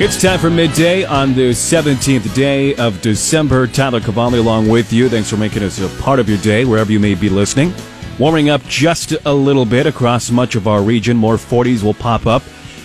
It's time for midday on the 17th day of December. Tyler Cavalli along with you. Thanks for making us a part of your day wherever you may be listening. Warming up just a little bit across much of our region. More 40s will pop up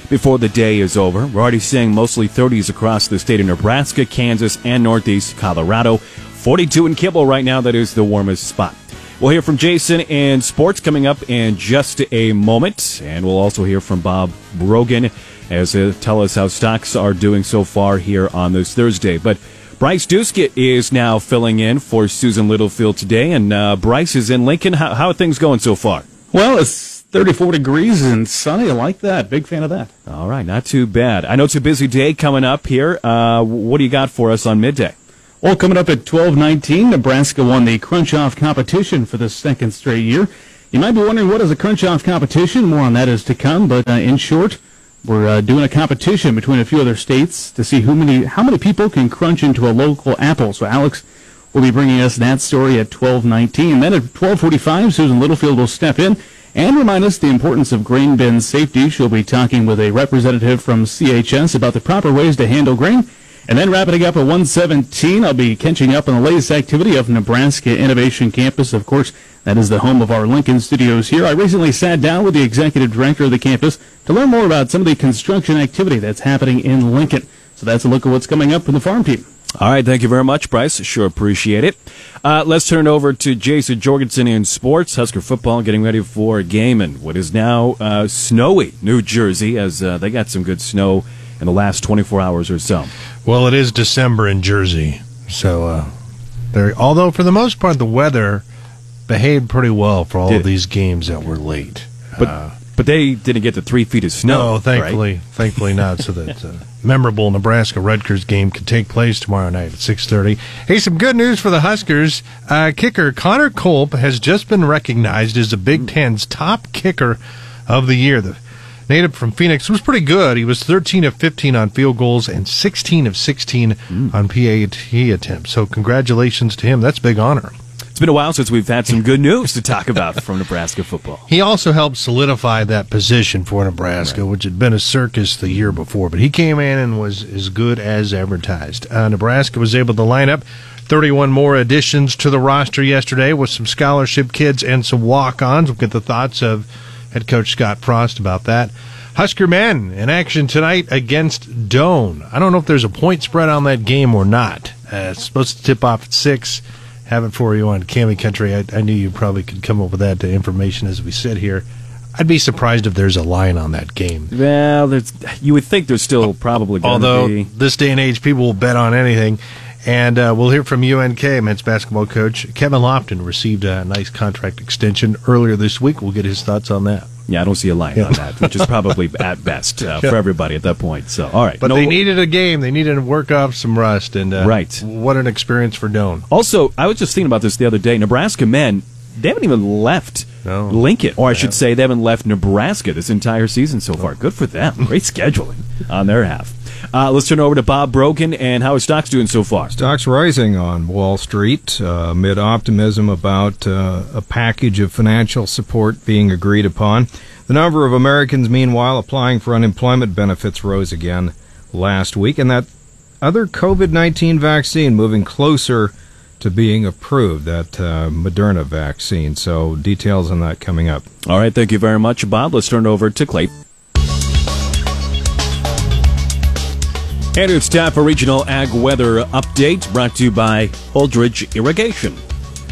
before the day is over. We're already seeing mostly 30s across the state of Nebraska, Kansas, and Northeast Colorado. 42 in Kimball right now. That is the warmest spot. We'll hear from Jason and sports coming up in just a moment. And we'll also hear from Bob Brogan as uh, tell us how stocks are doing so far here on this Thursday. But Bryce Doeschot is now filling in for Susan Littlefield today, and uh, Bryce is in Lincoln. How, how are things going so far? Well, it's 34 degrees and sunny. I like that. Big fan of that. All right, not too bad. I know it's a busy day coming up here. Uh, what do you got for us on midday? Well, coming up at 12:19, Nebraska won the Crunch Off competition for the second straight year. You might be wondering what is a Crunch Off competition. More on that is to come, but uh, in short, we're uh, doing a competition between a few other states to see who many how many people can crunch into a local apple. So Alex will be bringing us that story at 12:19. Then at 12:45, Susan Littlefield will step in and remind us the importance of grain bin safety. She'll be talking with a representative from CHS about the proper ways to handle grain. And then wrapping up at 117, I'll be catching up on the latest activity of Nebraska Innovation Campus. Of course, that is the home of our Lincoln studios here. I recently sat down with the executive director of the campus to learn more about some of the construction activity that's happening in Lincoln. So that's a look at what's coming up from the farm team. All right, thank you very much, Bryce. Sure appreciate it. Uh, let's turn it over to Jason Jorgensen in sports. Husker football getting ready for a game in what is now uh, snowy New Jersey, as uh, they got some good snow in the last 24 hours or so. Well, it is December in Jersey, so uh, there. Although for the most part, the weather behaved pretty well for all Did of these games that were late. But Uh, but they didn't get to three feet of snow. no, thankfully, right? thankfully not. So that uh, memorable Nebraska Rutgers game can take place tomorrow night at six thirty. Hey, some good news for the Huskers. Uh, kicker Connor Culp has just been recognized as the Big Ten's top kicker of the year. The native from Phoenix was pretty good. He was thirteen of fifteen on field goals and sixteen of sixteen on PAT attempts. So congratulations to him. That's a big honor. It's been a while since we've had some good news to talk about from Nebraska football. He also helped solidify that position for Nebraska, which had been a circus the year before. But he came in and was as good as advertised. Uh, Nebraska was able to line up 31 more additions to the roster yesterday with some scholarship kids and some walk ons. We'll get the thoughts of head coach Scott Frost about that. Husker men in action tonight against Doane. I don't know if there's a point spread on that game or not. Uh, it's supposed to tip off at 6 have it for you on KAMI Country. I, I knew you probably could come up with that information as we sit here. I'd be surprised if there's a line on that game. Well, there's, you would think there's still probably going Although to be. this day and age, people will bet on anything. And uh, we'll hear from UNK men's basketball coach Kevin Lofton received a nice contract extension earlier this week. We'll get his thoughts on that. Yeah, I don't see a line on that, which is probably at best uh, Yeah. for everybody at that point. So, all right. But No- they needed a game. They needed to work off some rust. And uh, Right. what an experience for Doane. Also, I was just thinking about this the other day. Nebraska men, they haven't even left No. Lincoln, or I should Yeah. say, they haven't left Nebraska this entire season so far. Good for them. Great scheduling on their half. Uh, let's turn over to Bob Brogan and how are stocks doing so far? Stocks rising on Wall Street uh, amid optimism about uh, a package of financial support being agreed upon. The number of Americans, meanwhile, applying for unemployment benefits rose again last week, and that other COVID 19 vaccine moving closer to being approved, that uh, Moderna vaccine. So, details on that coming up. All right, thank you very much, Bob. Let's turn over to Clay. And it's time for regional ag weather update brought to you by Holdrege Irrigation.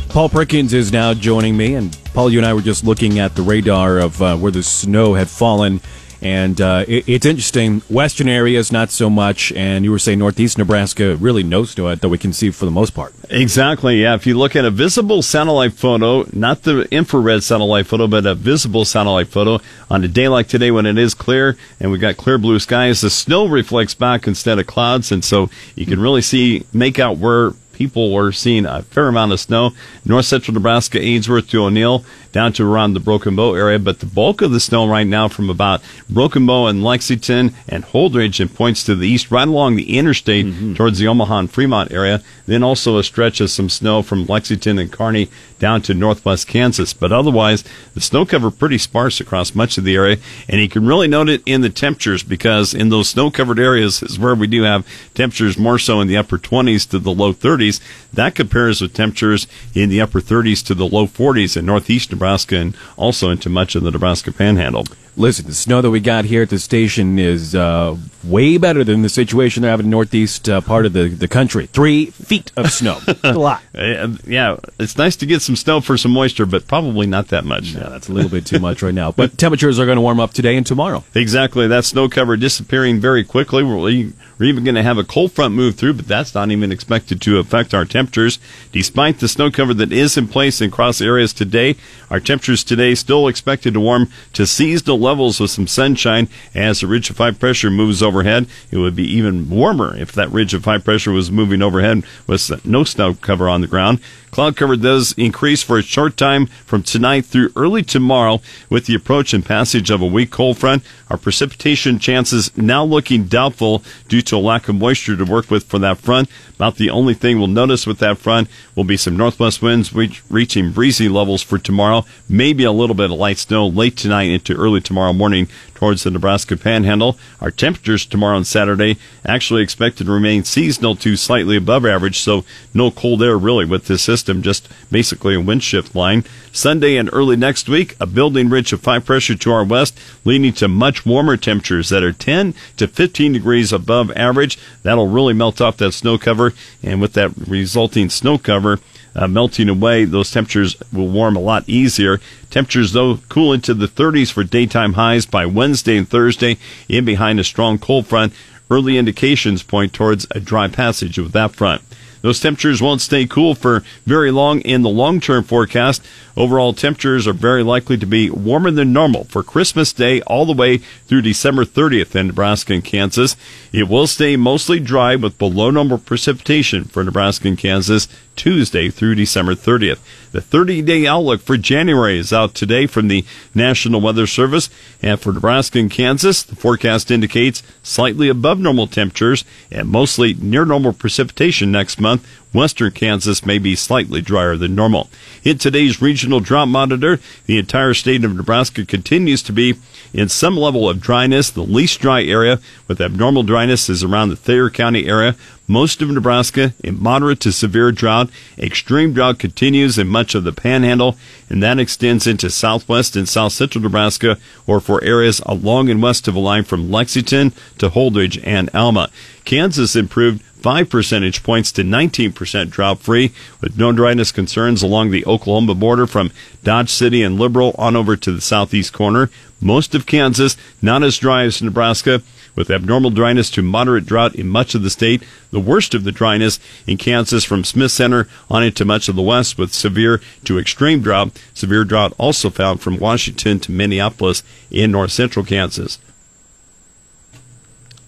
Paul Perkins is now joining me, and Paul, you and I were just looking at the radar of uh, where the snow had fallen, and uh, it, it's interesting. Western areas, not so much, and you were saying northeast Nebraska, really no snow that we can see for the most part. Exactly. Yeah. If you look at a visible satellite photo, not the infrared satellite photo, but a visible satellite photo on a day like today when it is clear and we've got clear blue skies, the snow reflects back instead of clouds. And so you can really see, make out where people were seeing a fair amount of snow. North central Nebraska, Ainsworth to O'Neill, down to around the Broken Bow area. But the bulk of the snow right now from about Broken Bow and Lexington and Holdrege and points to the east, right along the interstate Mm-hmm. towards the Omaha and Fremont area. Then also a stretch of some snow from Lexington and Kearney down to northwest Kansas. But otherwise, the snow cover pretty sparse across much of the area. And you can really note it in the temperatures because in those snow covered areas is where we do have temperatures more so in the upper 20s to the low 30s. That compares with temperatures in the upper 30s to the low 40s in northeast Nebraska and also into much of the Nebraska panhandle. Listen, the snow that we got here at the station is uh, way better than the situation they're having in the northeast uh, part of the, the country. Three feet of snow. That's a lot. Uh, yeah, it's nice to get some snow for some moisture, but probably not that much. Yeah, that's a little bit too much right now. But temperatures are going to warm up today and tomorrow. Exactly. That snow cover disappearing very quickly. We're, e- we're even going to have a cold front move through, but that's not even expected to affect our temperatures. Despite the snow cover that is in place in cross areas today, our temperatures today still expected to warm to seasonal levels with some sunshine as the ridge of high pressure moves overhead. It would be even warmer if that ridge of high pressure was moving overhead with no snow cover on the ground. Cloud cover does increase for a short time from tonight through early tomorrow with the approach and passage of a weak cold front. Our precipitation chances now looking doubtful due to a lack of moisture to work with for that front. About the only thing we'll notice with that front will be some northwest winds reach, reaching breezy levels for tomorrow. Maybe a little bit of light snow late tonight into early tomorrow morning towards the Nebraska Panhandle. Our temperatures tomorrow and Saturday actually expected to remain seasonal to slightly above average, so no cold air really with this system, just basically a wind shift line. Sunday and early next week, a building ridge of high pressure to our west, leading to much warmer temperatures that are 10 to 15 degrees above average. That'll really melt off that snow cover, and with that resulting snow cover, uh, melting away, those temperatures will warm a lot easier. Temperatures, though, cool into the 30s for daytime highs by Wednesday and Thursday, in behind a strong cold front. Early indications point towards a dry passage of that front. Those temperatures won't stay cool for very long in the long term forecast. Overall temperatures are very likely to be warmer than normal for Christmas Day all the way through December 30th in Nebraska and Kansas. It will stay mostly dry with below normal precipitation for Nebraska and Kansas Tuesday through December 30th. The 30 day outlook for January is out today from the National Weather Service. And for Nebraska and Kansas, the forecast indicates slightly above normal temperatures and mostly near normal precipitation next month. Western Kansas may be slightly drier than normal. In today's regional drought monitor, the entire state of Nebraska continues to be in some level of dryness. The least dry area with abnormal dryness is around the Thayer County area. Most of Nebraska in moderate to severe drought. Extreme drought continues in much of the panhandle, and that extends into southwest and south central Nebraska, or for areas along and west of a line from Lexington to Holdrege and Alma. Kansas improved 5 percentage points to 19% drought free, with no dryness concerns along the Oklahoma border from Dodge City and Liberal on over to the southeast corner. Most of Kansas not as dry as Nebraska, with abnormal dryness to moderate drought in much of the state. The worst of the dryness in Kansas from Smith Center on into much of the west, with severe to extreme drought. Severe drought also found from Washington to Minneapolis in north central Kansas.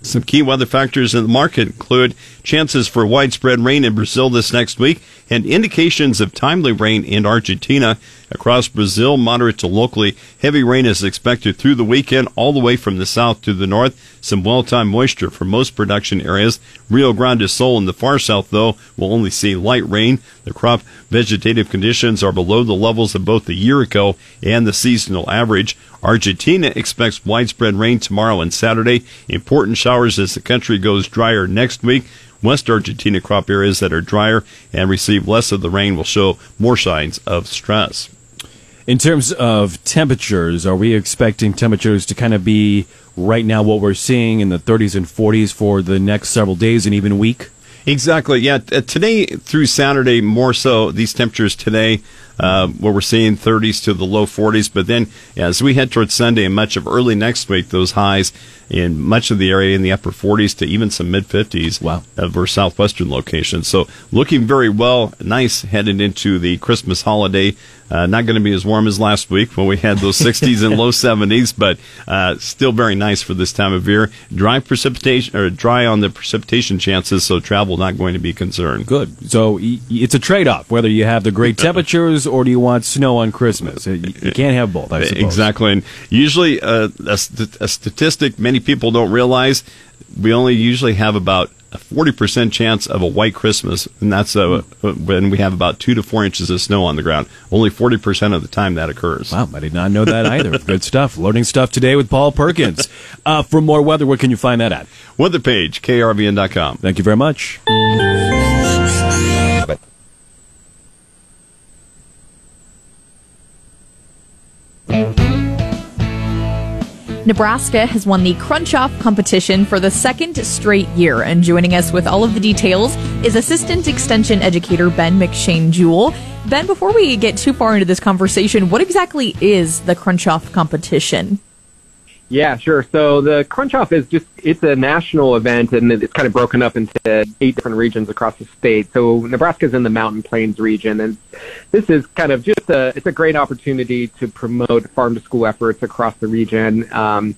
Some key weather factors in the market include chances for widespread rain in Brazil this next week and indications of timely rain in Argentina. Across Brazil, moderate to locally heavy rain is expected through the weekend, all the way from the south to the north. Some well timed moisture for most production areas. Rio Grande do Sul in the far south, though, will only see light rain. The crop vegetative conditions are below the levels of both the year ago and the seasonal average. Argentina expects widespread rain tomorrow and Saturday. Important showers as the country goes drier next week. West Argentina crop areas that are drier and receive less of the rain will show more signs of stress. In terms of temperatures, are we expecting temperatures to kind of be right now what we're seeing in the 30s and 40s for the next several days and even week? Exactly. Yeah. Uh, today through Saturday, more so, these temperatures today uh, where we're seeing 30s to the low 40s. But then as we head towards Sunday and much of early next week, those highs in much of the area in the upper 40s to even some mid 50s Wow. of our southwestern locations. So looking very well, nice headed into the Christmas holiday. Uh, not going to be as warm as last week when we had those 60s and low 70s, but uh, still very nice for this time of year. Dry precipitation or dry on the precipitation chances, so travel not going to be concerned. Good. So it's a trade-off whether you have the great temperatures or do you want snow on Christmas. You you can't have both. I suppose. Exactly. And usually, uh, a, st- a statistic many people don't realize, we only usually have about a 40% chance of a white Christmas, and that's uh, when we have about two to four inches of snow on the ground. Only 40% of the time that occurs. Wow, I did not know that either. Good stuff. Learning stuff today with Paul Perkins. Uh, for more weather, where can you find that at? Weather page, krvn.com. Thank you very much. Nebraska has won the Crunch Off competition for the second straight year, and joining us with all of the details is Assistant Extension Educator Ben McShane Jewell. Ben, before we get too far into this conversation, what exactly is the Crunch Off competition? Yeah, sure. So the Crunch Off is just, it's a national event and it's kind of broken up into eight different regions across the state. So Nebraska's in the Mountain Plains region and this is kind of just a, it's a great opportunity to promote farm to school efforts across the region. Um,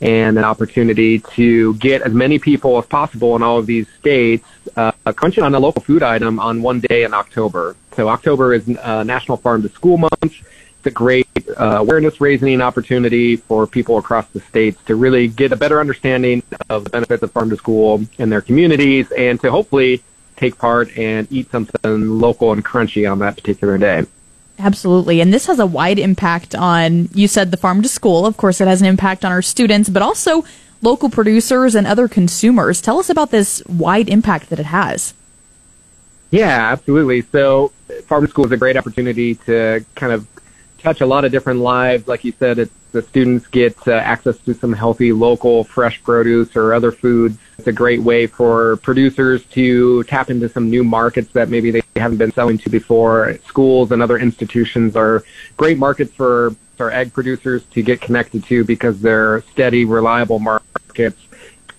and an opportunity to get as many people as possible in all of these states uh, crunching on a local food item on one day in October. So October is uh, National Farm to School Month. It's a great uh, awareness raising opportunity for people across the states to really get a better understanding of the benefits of farm to school in their communities and to hopefully take part and eat something local and crunchy on that particular day. Absolutely. And this has a wide impact on, you said the farm to school. Of course, it has an impact on our students, but also local producers and other consumers. Tell us about this wide impact that it has. Yeah, absolutely. So farm to school is a great opportunity to kind of touch a lot of different lives. Like you said, it's, the students get uh, access to some healthy local fresh produce or other foods. It's a great way for producers to tap into some new markets that maybe they haven't been selling to before. Schools and other institutions are great markets for our egg producers to get connected to because they're steady, reliable markets.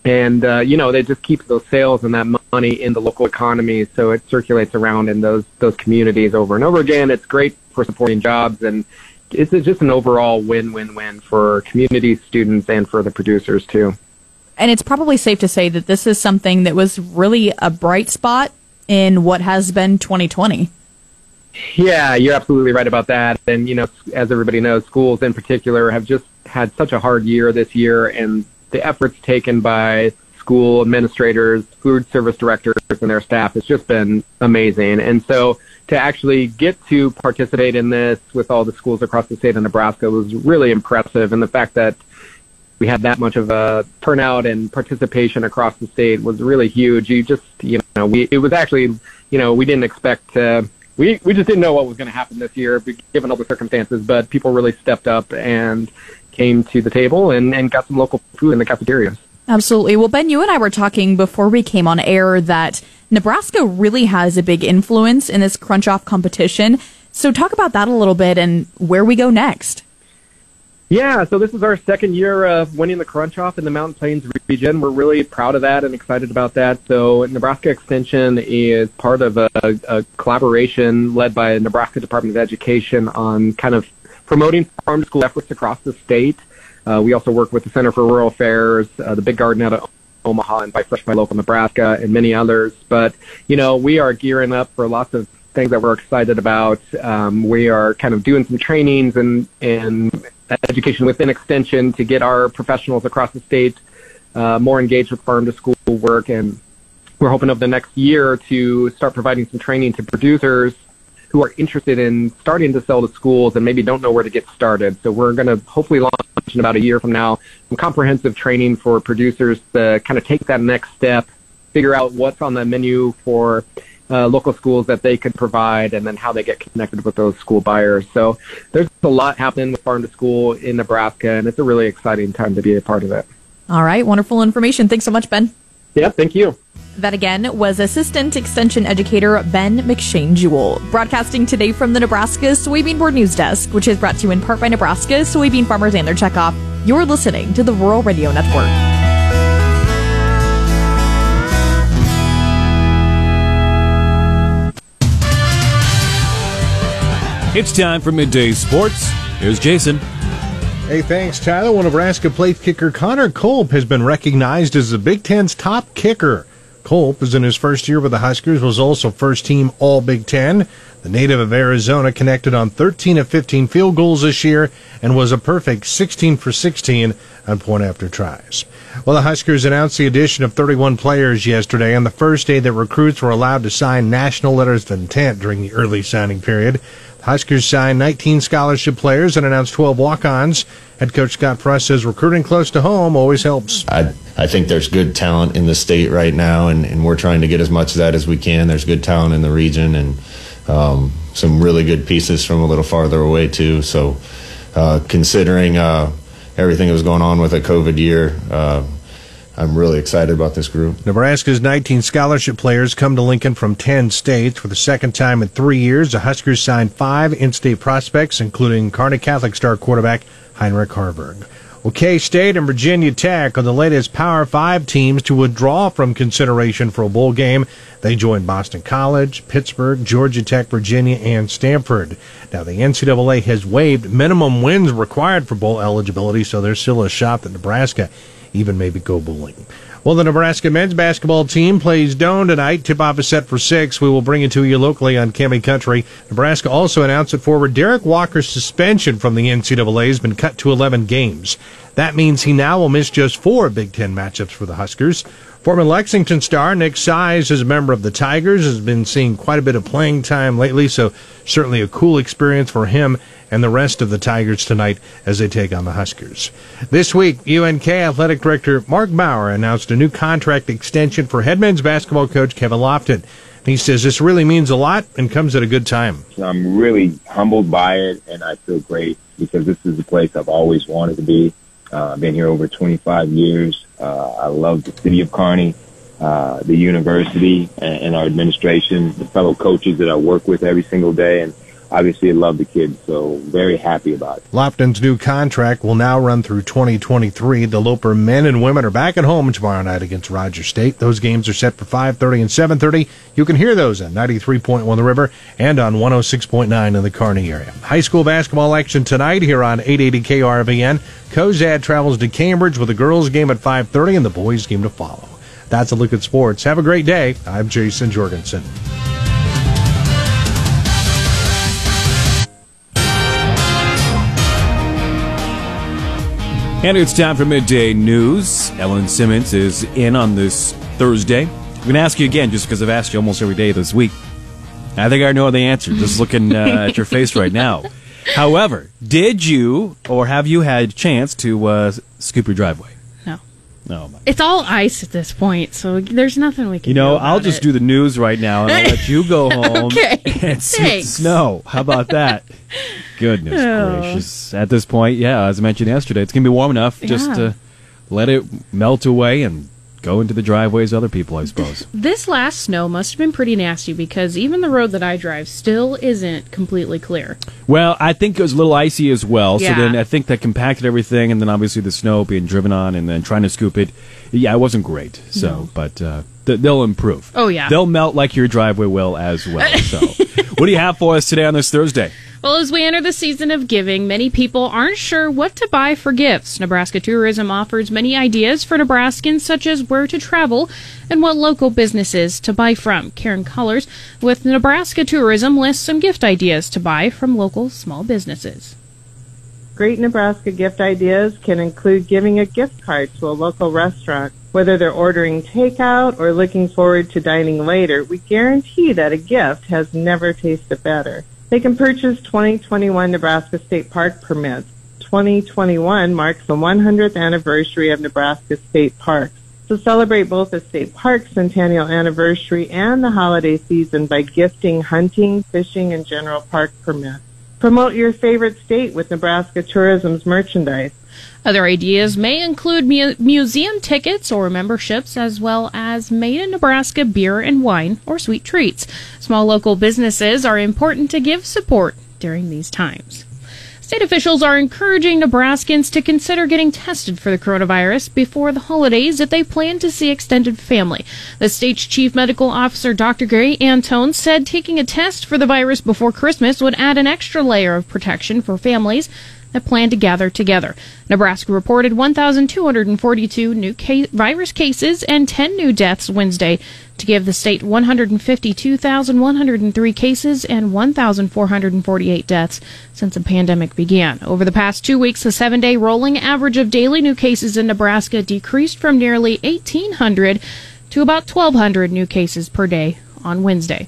And, uh, you know, they just keep those sales and that money in the local economy. So it circulates around in those, those communities over and over again. It's great for supporting jobs and it's just an overall win-win-win for community students and for the producers too. And it's probably safe to say that this is something that was really a bright spot in what has been 2020. Yeah, you're absolutely right about that. And, you know, as everybody knows, schools in particular have just had such a hard year this year and the efforts taken by school administrators, food service directors, and their staff has just been amazing. And so to actually get to participate in this with all the schools across the state of Nebraska was really impressive. And the fact that we had that much of a turnout and participation across the state was really huge. You just, you know, we, it was actually, you know, we didn't expect to, we, we just didn't know what was going to happen this year given all the circumstances, but people really stepped up and came to the table and, and got some local food in the cafeterias. Absolutely. Well, Ben, you and I were talking before we came on air that Nebraska really has a big influence in this crunch off competition. So talk about that a little bit and where we go next. Yeah, so this is our second year of winning the crunch off in the Mountain Plains region. We're really proud of that and excited about that. So Nebraska Extension is part of a, a collaboration led by the Nebraska Department of Education on kind of promoting farm school efforts across the state. Uh, we also work with the Center for Rural Affairs, uh, the Big Garden out of Omaha, and Buy Fresh Buy Local Nebraska, and many others. But you know, we are gearing up for lots of things that we're excited about. Um, we are kind of doing some trainings and and education within Extension to get our professionals across the state uh, more engaged with farm to school work, and we're hoping over the next year to start providing some training to producers who are interested in starting to sell to schools and maybe don't know where to get started. So we're going to hopefully launch in about a year from now some comprehensive training for producers to kind of take that next step, figure out what's on the menu for uh, local schools that they could provide and then how they get connected with those school buyers. So there's a lot happening with farm to school in Nebraska and it's a really exciting time to be a part of it. All right. Wonderful information. Thanks so much, Ben. Yeah, thank you. That again was Assistant Extension Educator Ben McShane Jewell, broadcasting today from the Nebraska Soybean Board News Desk, which is brought to you in part by Nebraska soybean farmers and their checkoff. You're listening to the Rural Radio Network. It's time for midday sports. Here's Jason. Hey, thanks, Tyler. Well, Nebraska plate kicker Connor Culp has been recognized as the Big Ten's top kicker. Culp is in his first year with the Huskers, was also first team All Big Ten. The native of Arizona connected on 13 of 15 field goals this year and was a perfect 16 for 16 on point after tries. Well, the Huskers announced the addition of 31 players yesterday on the first day that recruits were allowed to sign national letters of intent during the early signing period. Huskers signed 19 scholarship players and announced 12 walk-ons. Head coach Scott Frost says recruiting close to home always helps. I, I think there's good talent in the state right now, and, and we're trying to get as much of that as we can. There's good talent in the region and um, some really good pieces from a little farther away, too. So, uh, considering uh, everything that was going on with a COVID year, uh, I'm really excited about this group. Nebraska's 19 scholarship players come to Lincoln from 10 states. For the second time in three years, the Huskers signed five in-state prospects, including Kearney Catholic star quarterback Heinrich Haarberg. Well, K-State and Virginia Tech are the latest Power 5 teams to withdraw from consideration for a bowl game. They joined Boston College, Pittsburgh, Georgia Tech, Virginia, and Stanford. Now, the NCAA has waived minimum wins required for bowl eligibility, so there's still a shot that Nebraska even maybe go bowling. Well, the Nebraska men's basketball team plays Doane tonight. Tip off is set for 6. We will bring it to you locally on KAMI Country. Nebraska also announced that forward Derrick Walker's suspension from the NCAA has been cut to 11 games. That means he now will miss just four Big Ten matchups for the Huskers. Former Lexington star Nick Size, as a member of the Tigers, has been seeing quite a bit of playing time lately, so certainly a cool experience for him and the rest of the Tigers tonight as they take on the Huskers. This week, UNK Athletic Director Marc Bauer announced a new contract extension for head men's basketball coach Kevin Lofton. He says this really means a lot and comes at a good time. I'm really humbled by it, and I feel great because this is the place I've always wanted to be. Uh, I've been here over 25 years. Uh, I love the city of Kearney, uh, the university, and, and our administration, the fellow coaches that I work with every single day, and obviously I love the kids, so very happy about it. Lofton's new contract will now run through 2023. The Loper men and women are back at home tomorrow night against Roger State. Those games are set for 5:30 and 7:30. You can hear those on 93.1 The River and on 106.9 in the Kearney area. High school basketball action tonight here on 880 KRVN. Cozad travels to Cambridge with the girls game at 5:30 and the boys game to follow. That's a look at sports. Have a great day. I'm Jason Jorgensen. And it's time for midday news. Ellen Simmons is in on this Thursday. I'm going to ask you again just because I've asked you almost every day this week. I think I know the answer just looking uh, at your face right now. However, did you or have you had a chance to uh, scoop your driveway? My- It's all ice at this point, so there's nothing we can You know. I'll just it. do the news right now and I'll let you go home Okay, and see snow. How about that? Goodness Oh. gracious. At this point, yeah, as I mentioned yesterday, it's going to be warm enough just to let it melt away and go into the driveways of other people, I suppose. This last snow must have been pretty nasty because even the road that I drive still isn't completely clear. Well, I think it was a little icy as well. So then I think that compacted everything, and then obviously the snow being driven on, and then trying to scoop it. Yeah, it wasn't great. So, No. but uh, th- they'll improve. Oh, yeah. they'll melt like your driveway will as well. So, what do you have for us today on this Thursday? Well, as we enter the season of giving, many people aren't sure what to buy for gifts. Nebraska Tourism offers many ideas for Nebraskans, such as where to travel and what local businesses to buy from. Karen Colors with Nebraska Tourism lists some gift ideas to buy from local small businesses. Great Nebraska gift ideas can include giving a gift card to a local restaurant. Whether they're ordering takeout or looking forward to dining later, we guarantee that a gift has never tasted better. They can purchase 2021 Nebraska State Park permits. 2021 marks the 100th anniversary of Nebraska State Parks. So celebrate both the state park centennial anniversary and the holiday season by gifting hunting, fishing, and general park permits. Promote your favorite state with Nebraska Tourism's merchandise. Other ideas may include mu- museum tickets or memberships, as well as made in Nebraska beer and wine or sweet treats. Small local businesses are important to give support during these times. State officials are encouraging Nebraskans to consider getting tested for the coronavirus before the holidays if they plan to see extended family. The state's chief medical officer, Dr. Gary Anthone, said taking a test for the virus before Christmas would add an extra layer of protection for families that plan to gather together. Nebraska reported 1,242 new ca- virus cases and 10 new deaths Wednesday to give the state 152,103 cases and 1,448 deaths since the pandemic began. Over the past two weeks, the seven day rolling average of daily new cases in Nebraska decreased from nearly 1,800 to about 1,200 new cases per day on Wednesday.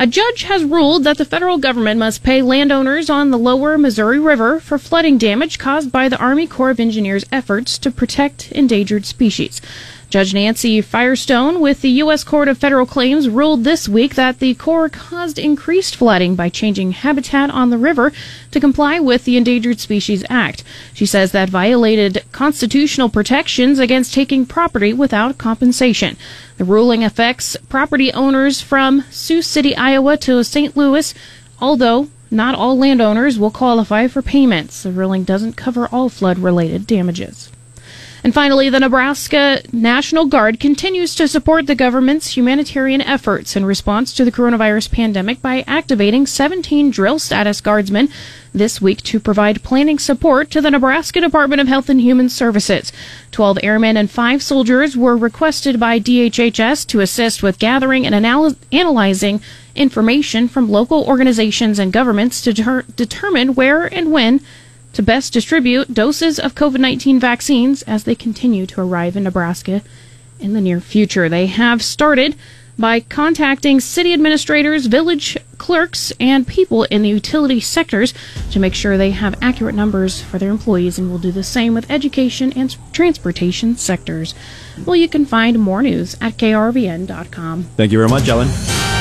A judge has ruled that the federal government must pay landowners on the lower Missouri River for flooding damage caused by the Army Corps of Engineers' efforts to protect endangered species. Judge Nancy Firestone with the U.S. Court of Federal Claims ruled this week that the Corps caused increased flooding by changing habitat on the river to comply with the Endangered Species Act. She says that violated constitutional protections against taking property without compensation. The ruling affects property owners from Sioux City, Iowa to St. Louis, although not all landowners will qualify for payments. The ruling doesn't cover all flood related damages. And finally, the Nebraska National Guard continues to support the government's humanitarian efforts in response to the coronavirus pandemic by activating 17 drill status guardsmen this week to provide planning support to the Nebraska Department of Health and Human Services. 12 airmen and 5 soldiers were requested by DHHS to assist with gathering and anal- analyzing information from local organizations and governments to deter- determine where and when to best distribute doses of COVID 19 vaccines as they continue to arrive in Nebraska in the near future. They have started by contacting city administrators, village clerks, and people in the utility sectors to make sure they have accurate numbers for their employees and will do the same with education and transportation sectors. Well, you can find more news at krvn.com. Thank you very much, Ellen.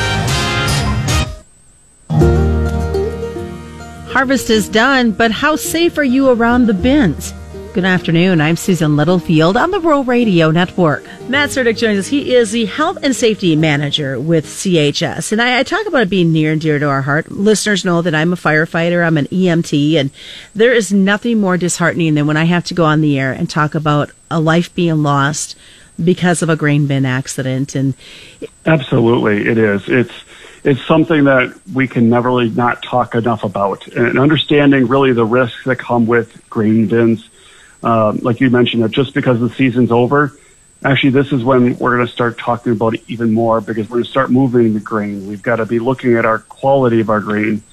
Harvest is done, but how safe are you around the bins? Good afternoon. I'm Susan Littlefield on the Rural Radio Network. Matt Serdick joins us. He is the Health and Safety Manager with CHS. And I, I, talk about it being near and dear to our heart. Listeners know that I'm a firefighter, I'm an EMT, and there is nothing more disheartening than when I have to go on the air and talk about a life being lost because of a grain bin accident. And absolutely, it is. It's it's something that we can never really not talk enough about. And understanding really the risks that come with grain bins, um, like you mentioned, that just because the season's over, actually this is when we're going to start talking about it even more because we're going to start moving the grain. We've got to be looking at our quality of our grain.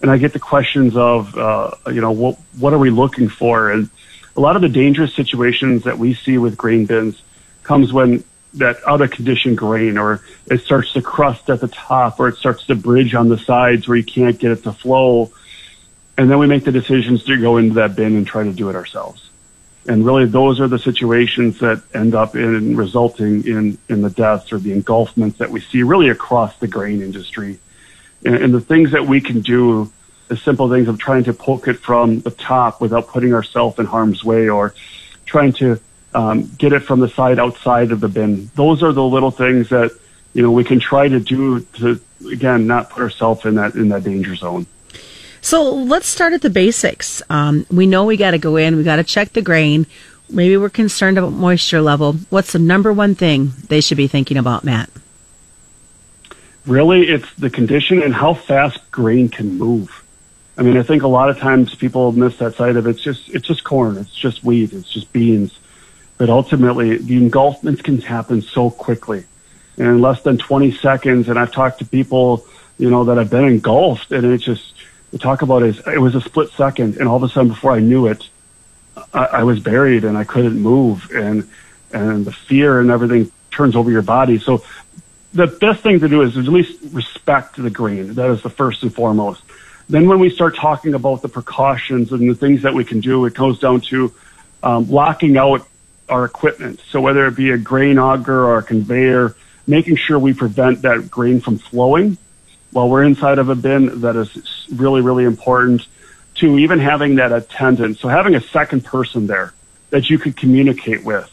And I get the questions of, uh, you know, what what are we looking for? And a lot of the dangerous situations that we see with grain bins comes when that out of condition grain or it starts to crust at the top or it starts to bridge on the sides where you can't get it to flow. And then we make the decisions to go into that bin and try to do it ourselves. And really those are the situations that end up in resulting in, in the deaths or the engulfments that we see really across the grain industry. And, and the things that we can do, the simple things of trying to poke it from the top without putting ourselves in harm's way or trying to um, get it from the side outside of the bin. Those are the little things that you know we can try to do to again not put ourselves in that in that danger zone. So let's start at the basics. Um, we know we got to go in. We got to check the grain. Maybe we're concerned about moisture level. What's the number one thing they should be thinking about, Matt? Really, it's the condition and how fast grain can move. I mean, I think a lot of times people miss that side of it. It's just it's just corn. It's just wheat. It's just beans but ultimately, the engulfments can happen so quickly in less than 20 seconds. And I've talked to people, you know, that have been engulfed, and it just, we talk about it, it was a split second, and all of a sudden, before I knew it, I, I was buried and I couldn't move, and and the fear and everything turns over your body. So the best thing to do is at least respect the grain. That is the first and foremost. Then when we start talking about the precautions and the things that we can do, it goes down to um, locking out our equipment. So whether it be a grain auger or a conveyor, making sure we prevent that grain from flowing while we're inside of a bin that is really, really important to even having that attendant. So having a second person there that you could communicate with,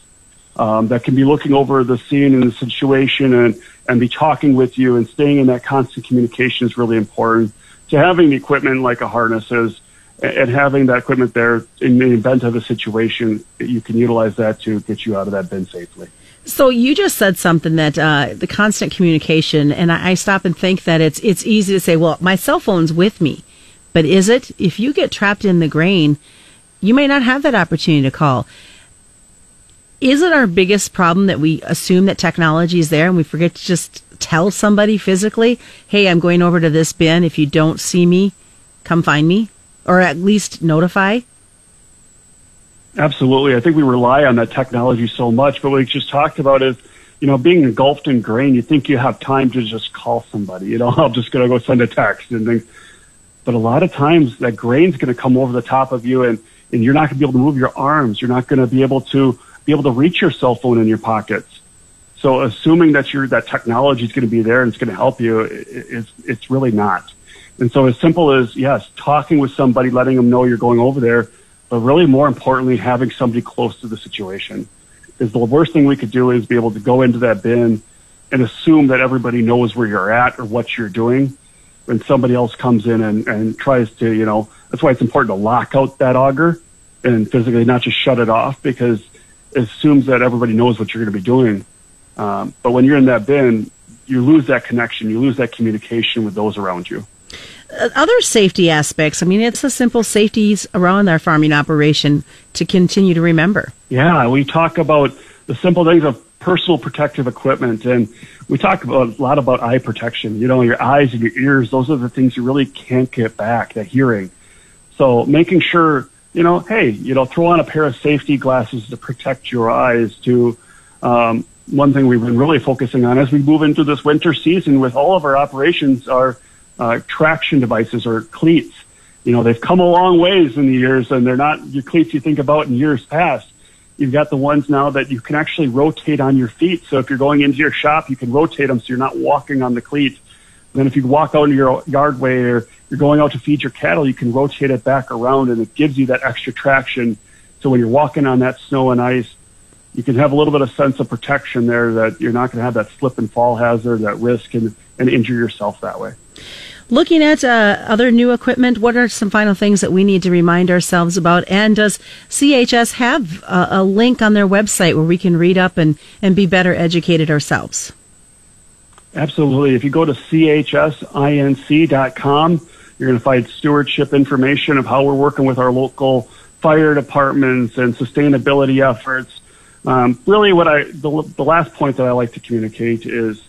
um, that can be looking over the scene and the situation and, and be talking with you and staying in that constant communication is really important. To having the equipment like a harness is, and having that equipment there in the event of a situation, you can utilize that to get you out of that bin safely. So you just said something that uh, the constant communication, and I, I stop and think that it's it's easy to say, well, my cell phone's with me, but is it? If you get trapped in the grain, you may not have that opportunity to call. Is it our biggest problem that we assume that technology is there and we forget to just tell somebody physically, hey, I'm going over to this bin. If you don't see me, come find me, or at least notify? Absolutely. I think we rely on that technology so much, but what we just talked about is, you know, being engulfed in grain, you think you have time to just call somebody, you know, I'm just going to go send a text and things. But a lot of times that grain's going to come over the top of you and, and you're not going to be able to move your arms. You're not going to be able to be able to reach your cell phone in your pockets. So assuming that you're, that technology is going to be there and it's going to help you, it's, it's really not. And so as simple as, yes, talking with somebody, letting them know you're going over there, but really more importantly, having somebody close to the situation. Is the worst thing we could do is be able to go into that bin and assume that everybody knows where you're at or what you're doing. When somebody else comes in and, and tries to, you know, that's why it's important to lock out that auger and physically not just shut it off because it assumes that everybody knows what you're going to be doing. Um, but when you're in that bin, you lose that connection, you lose that communication with those around you. Uh, other safety aspects. I mean, it's the simple safeties around our farming operation to continue to remember. Yeah, we talk about the simple things of personal protective equipment, and we talk about, a lot about eye protection. You know, your eyes and your ears; those are the things you really can't get back. The hearing. So making sure, you know, hey, you know, throw on a pair of safety glasses to protect your eyes. To um, one thing we've been really focusing on as we move into this winter season with all of our operations are uh, traction devices or cleats. You know, they've come a long ways in the years and they're not your cleats you think about in years past. You've got the ones now that you can actually rotate on your feet. So if you're going into your shop, you can rotate them so you're not walking on the cleat. then if you walk out into your yardway or you're going out to feed your cattle, you can rotate it back around and it gives you that extra traction. So when you're walking on that snow and ice, you can have a little bit of sense of protection there that you're not going to have that slip and fall hazard, that risk, and, and injure yourself that way. Looking at uh, other new equipment, what are some final things that we need to remind ourselves about? And does CHS have a, a link on their website where we can read up and, and be better educated ourselves? Absolutely. If you go to chsinc.com, you're going to find stewardship information of how we're working with our local fire departments and sustainability efforts. Um, really, what I the, the last point that I like to communicate is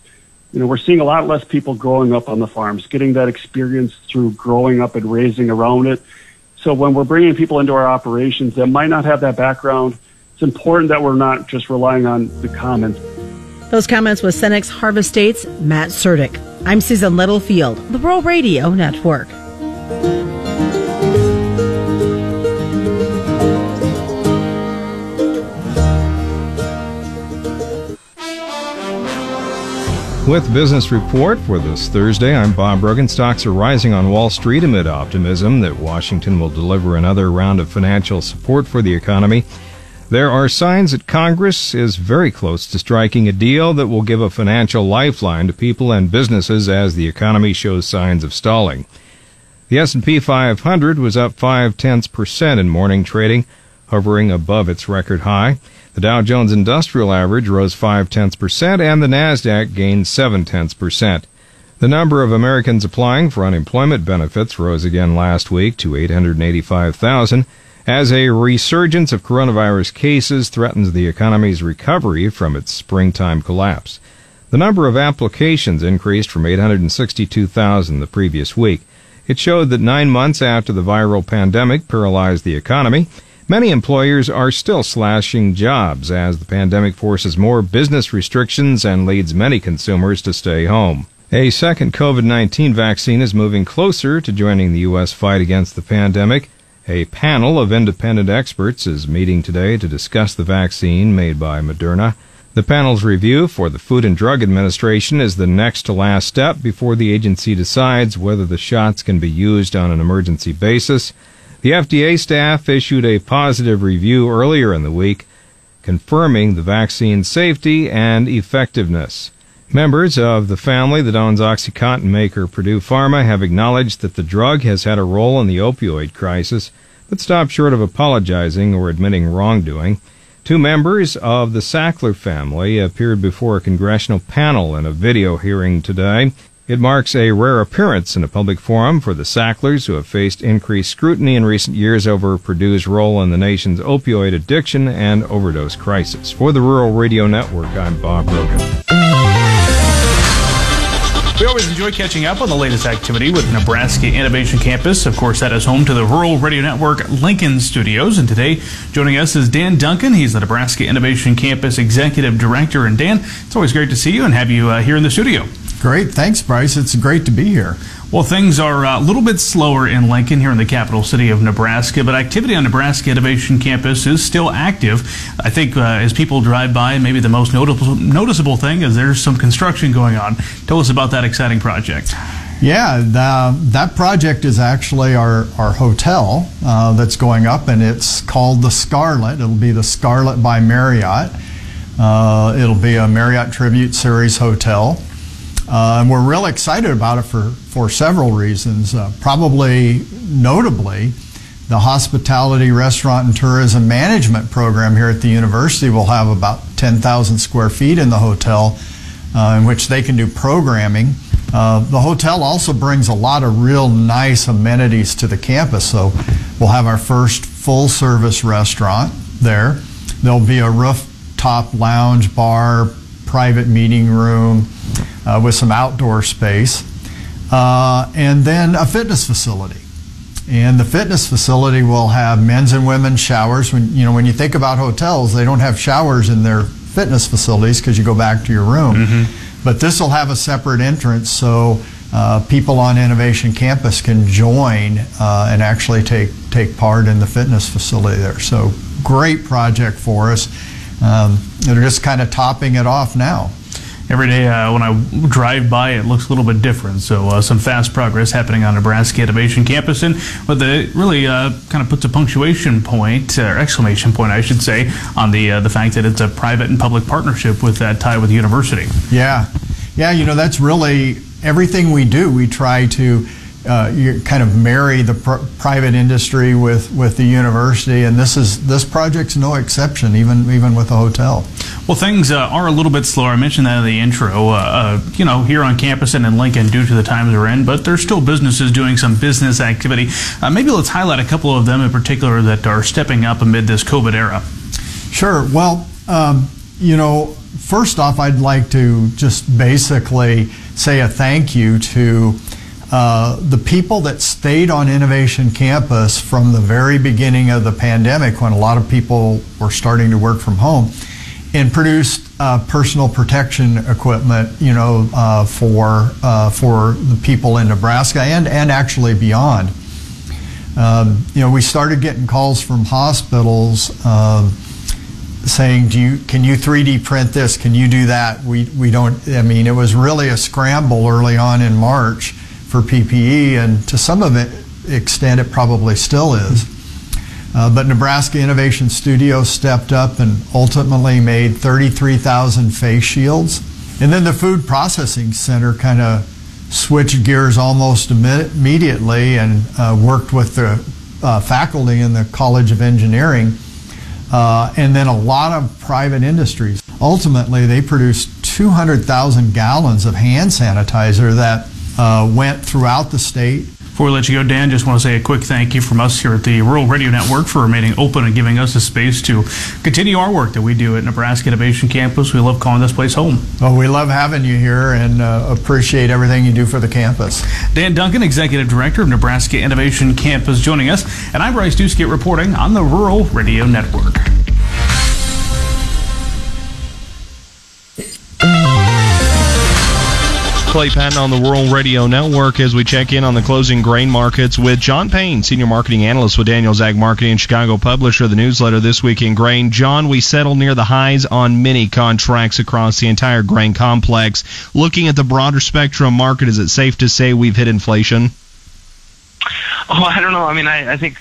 you know, we're seeing a lot less people growing up on the farms, getting that experience through growing up and raising around it. So when we're bringing people into our operations that might not have that background, it's important that we're not just relying on the comments. Those comments with Cenex Harvest States, Matt Surdick. I'm Susan Littlefield, the Rural Radio Network. With Business Report for this Thursday, I'm Bob Brogan. Stocks are rising on Wall Street amid optimism that Washington will deliver another round of financial support for the economy. There are signs that Congress is very close to striking a deal that will give a financial lifeline to people and businesses as the economy shows signs of stalling. The S&P 500 was up five tenths percent in morning trading, hovering above its record high. The Dow Jones Industrial Average rose 5 tenths percent and the Nasdaq gained 7 tenths percent. The number of Americans applying for unemployment benefits rose again last week to 885,000 as a resurgence of coronavirus cases threatens the economy's recovery from its springtime collapse. The number of applications increased from 862,000 the previous week. It showed that nine months after the viral pandemic paralyzed the economy, Many employers are still slashing jobs as the pandemic forces more business restrictions and leads many consumers to stay home. A second COVID 19 vaccine is moving closer to joining the U.S. fight against the pandemic. A panel of independent experts is meeting today to discuss the vaccine made by Moderna. The panel's review for the Food and Drug Administration is the next to last step before the agency decides whether the shots can be used on an emergency basis. The FDA staff issued a positive review earlier in the week, confirming the vaccine's safety and effectiveness. Members of the family that owns OxyContin maker Purdue Pharma have acknowledged that the drug has had a role in the opioid crisis, but stopped short of apologizing or admitting wrongdoing. Two members of the Sackler family appeared before a congressional panel in a video hearing today. It marks a rare appearance in a public forum for the Sacklers, who have faced increased scrutiny in recent years over Purdue's role in the nation's opioid addiction and overdose crisis. For the Rural Radio Network, I'm Bob Brogan. We always enjoy catching up on the latest activity with Nebraska Innovation Campus. Of course, that is home to the Rural Radio Network Lincoln Studios. And today, joining us is Dan Duncan. He's the Nebraska Innovation Campus Executive Director. And Dan, it's always great to see you and have you uh, here in the studio. Great. Thanks, Bryce. It's great to be here. Well, things are a little bit slower in Lincoln, here in the capital city of Nebraska, but activity on Nebraska Innovation Campus is still active. I think uh, as people drive by, maybe the most noticeable, noticeable thing is there's some construction going on. Tell us about that exciting project. Yeah, the, that project is actually our, our hotel uh, that's going up, and it's called the Scarlet. It'll be the Scarlet by Marriott. Uh, it'll be a Marriott Tribute Series hotel. Uh, and we're real excited about it for, for several reasons. Uh, probably notably, the Hospitality, Restaurant, and Tourism Management program here at the university will have about 10,000 square feet in the hotel uh, in which they can do programming. Uh, the hotel also brings a lot of real nice amenities to the campus. So we'll have our first full service restaurant there. There'll be a rooftop lounge bar, private meeting room uh, with some outdoor space, uh, and then a fitness facility. And the fitness facility will have men's and women's showers. When you know when you think about hotels, they don't have showers in their fitness facilities because you go back to your room. Mm-hmm. But this will have a separate entrance, so uh, people on Innovation Campus can join uh, and actually take take part in the fitness facility there. So great project for us. Um, they're just kind of topping it off now every day uh, when I drive by, it looks a little bit different. So uh, some fast progress happening on Nebraska Innovation Campus, and but it really uh, kind of puts a punctuation point or exclamation point, I should say, on the uh, the fact that it's a private and public partnership with that tie with the university. Yeah, yeah, you know that's really everything we do. We try to uh, you kind of marry the pr- private industry with, with the university, and this is this project's no exception, even even with the hotel. Well, things uh, are a little bit slower. I mentioned that in the intro. Uh, uh, you know, here on campus and in Lincoln, due to the times we're in, but there's still businesses doing some business activity. Uh, maybe let's highlight a couple of them in particular that are stepping up amid this COVID era. Sure. Well, um, you know, first off, I'd like to just basically say a thank you to uh, the people that stayed on Innovation Campus from the very beginning of the pandemic, when a lot of people were starting to work from home, and produced uh, personal protection equipment, you know, uh, for uh, for the people in Nebraska and and actually beyond. Um, you know, we started getting calls from hospitals um, saying, "Do you can you 3D print this? Can you do that?" We we don't. I mean, it was really a scramble early on in March for PPE, and to some of it extent, it probably still is. Uh, but Nebraska Innovation Studio stepped up and ultimately made 33,000 face shields. And then the Food Processing Center kind of switched gears almost immediately and uh, worked with the uh, faculty in the College of Engineering. Uh, and then a lot of private industries. Ultimately, they produced 200,000 gallons of hand sanitizer that uh, went throughout the state. Before we let you go, Dan, just want to say a quick thank you from us here at the Rural Radio Network for remaining open and giving us a space to continue our work that we do at Nebraska Innovation Campus. We love calling this place home. Well, we love having you here and uh, appreciate everything you do for the campus. Dan Duncan, Executive Director of Nebraska Innovation Campus, joining us. And I'm Bryce Doeschot reporting on the Rural Radio Network. Clay Patton on the Rural Radio Network as we check in on the closing grain markets with John Payne, Senior Marketing Analyst with Daniels Ag Marketing and Chicago publisher of the newsletter This Week in Grain. John, we settled near the highs on many contracts across the entire grain complex. Looking at the broader spectrum market, is it safe to say we've hit inflation? Oh, I don't know. I mean, I, I think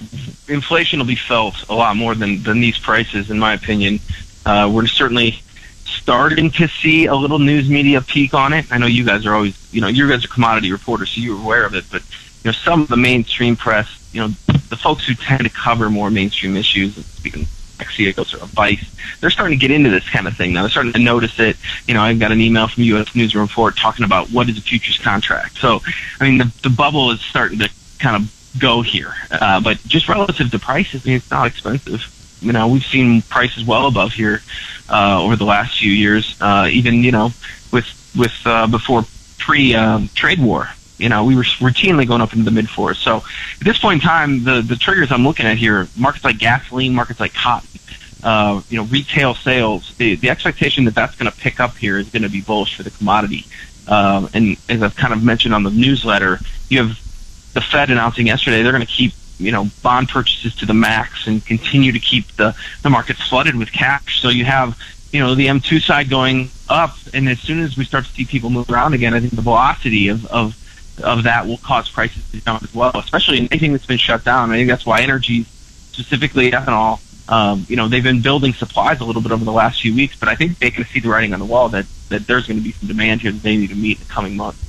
inflation will be felt a lot more than, than these prices, in my opinion. Uh, we're certainly starting to see a little news media peak on it. I know you guys are always, you know, you guys are commodity reporters, so you're aware of it. But you know, some of the mainstream press, you know, the folks who tend to cover more mainstream issues, speaking Axios or Vice, they're starting to get into this kind of thing now. They're starting to notice it. You know, I got an email from U.S. Newsroom Report talking about what is a futures contract. So, I mean, the the bubble is starting to kind of go here. Uh, but just relative to prices, I mean, it's not expensive. You know, we've seen prices well above here uh, over the last few years. Uh, even you know, with with uh, before pre um, trade war, you know, we were routinely going up into the mid fours. So at this point in time, the the triggers I'm looking at here, markets like gasoline, markets like cotton, uh, you know, retail sales. The the expectation that that's going to pick up here is going to be bullish for the commodity. Um, and as I've kind of mentioned on the newsletter, you have the Fed announcing yesterday they're going to keep you know bond purchases to the max and continue to keep the the markets flooded with cash. So you have you know the M2 side going up, and as soon as we start to see people move around again, I think the velocity of of of that will cause prices to down as well, especially in anything that's been shut down. I think that's why energy, specifically ethanol, um, you know, they've been building supplies a little bit over the last few weeks, but I think they can see the writing on the wall that that there's going to be some demand here that they need to meet in the coming months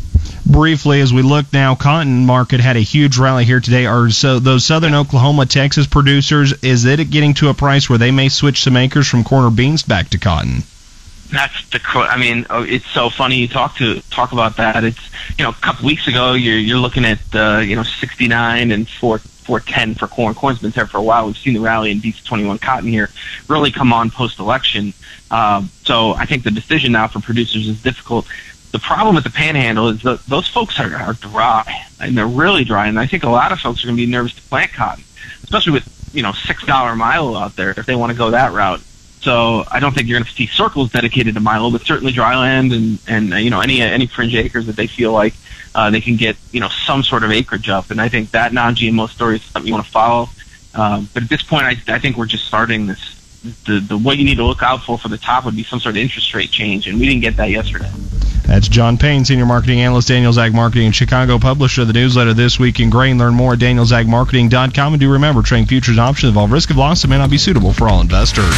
briefly as we look now cotton market had a huge rally here today. Are so those southern oklahoma texas producers is it getting to a price where they may switch some acres from corn or beans back to cotton? That's the i mean oh, it's so funny you talk to talk about that. It's you know a couple weeks ago you're you're looking at uh you know 69 and 4 410 for corn. Corn's been there for a while. We've seen the rally in DC21 cotton here. Really come on post election um, so i think the decision now for producers is difficult the problem with the panhandle is that those folks are, are dry and they're really dry and i think a lot of folks are going to be nervous to plant cotton especially with you know six dollar milo out there if they want to go that route. So i don't think you're going to see circles dedicated to milo but certainly dryland and and uh, you know any any fringe acres that they feel like uh, they can get you know some sort of acreage up and i think that non-gmo story is something you want to follow. Um, but at this point I, I think we're just starting this the, the what you need to look out for for the top would be some sort of interest rate change and we didn't get that yesterday that's John Payne, Senior Marketing Analyst, Daniels Ag Marketing in Chicago, publisher of the newsletter This Week in Grain. Learn more at danielsagmarketing.com. And do remember, trading futures and options involve risk of loss and may not be suitable for all investors.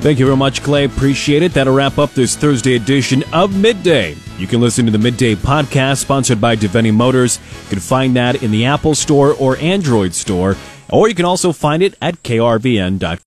Thank you very much, Clay. Appreciate it. That'll wrap up this Thursday edition of Midday. You can listen to the Midday podcast sponsored by Davini Motors. You can find that in the Apple Store or Android Store, or you can also find it at krvn.com.